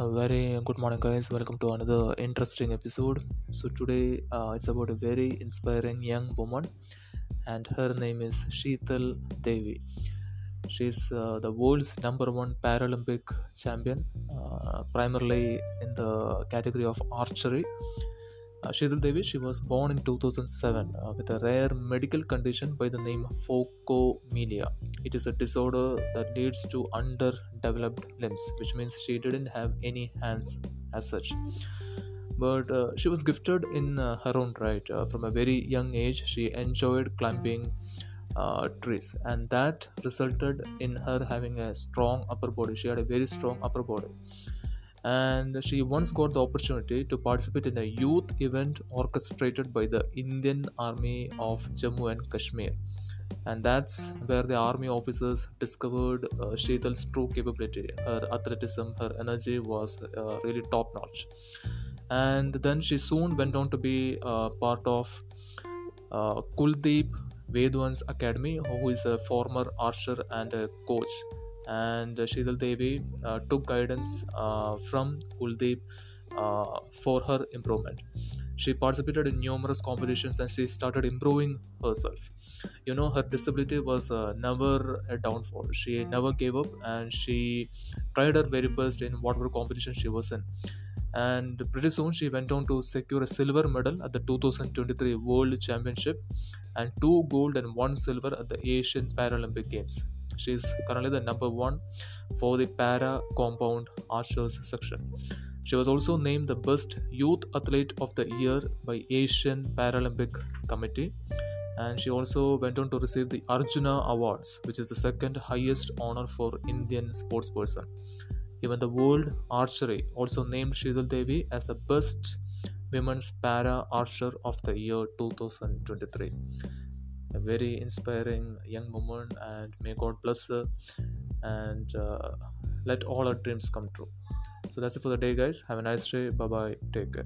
A very good morning, guys. Welcome to another interesting episode. So, today uh, it's about a very inspiring young woman, and her name is Sheetal Devi. She's uh, the world's number one Paralympic champion, uh, primarily in the category of archery. Uh, Devi, she was born in 2007 uh, with a rare medical condition by the name phocomelia. It is a disorder that leads to underdeveloped limbs, which means she didn't have any hands as such. But uh, she was gifted in uh, her own right. Uh, from a very young age, she enjoyed climbing uh, trees, and that resulted in her having a strong upper body. She had a very strong upper body and she once got the opportunity to participate in a youth event orchestrated by the Indian Army of Jammu and Kashmir. And that's where the army officers discovered uh, Sheetal's true capability. Her athleticism, her energy was uh, really top notch. And then she soon went on to be uh, part of uh, Kuldeep Vedwan's Academy, who is a former archer and a coach and Sheetal Devi uh, took guidance uh, from Kuldeep uh, for her improvement. She participated in numerous competitions and she started improving herself. You know, her disability was uh, never a downfall. She never gave up and she tried her very best in whatever competition she was in. And pretty soon she went on to secure a silver medal at the 2023 World Championship and two gold and one silver at the Asian Paralympic Games. She is currently the number one for the para compound archers section. She was also named the best youth athlete of the year by Asian Paralympic Committee and she also went on to receive the Arjuna Awards, which is the second highest honor for Indian sportsperson. Even the World Archery also named Sheetal Devi as the best women's para archer of the year 2023 a very inspiring young woman and may god bless her and uh, let all our dreams come true. So that's it for the day guys. Have a nice day. Bye bye take care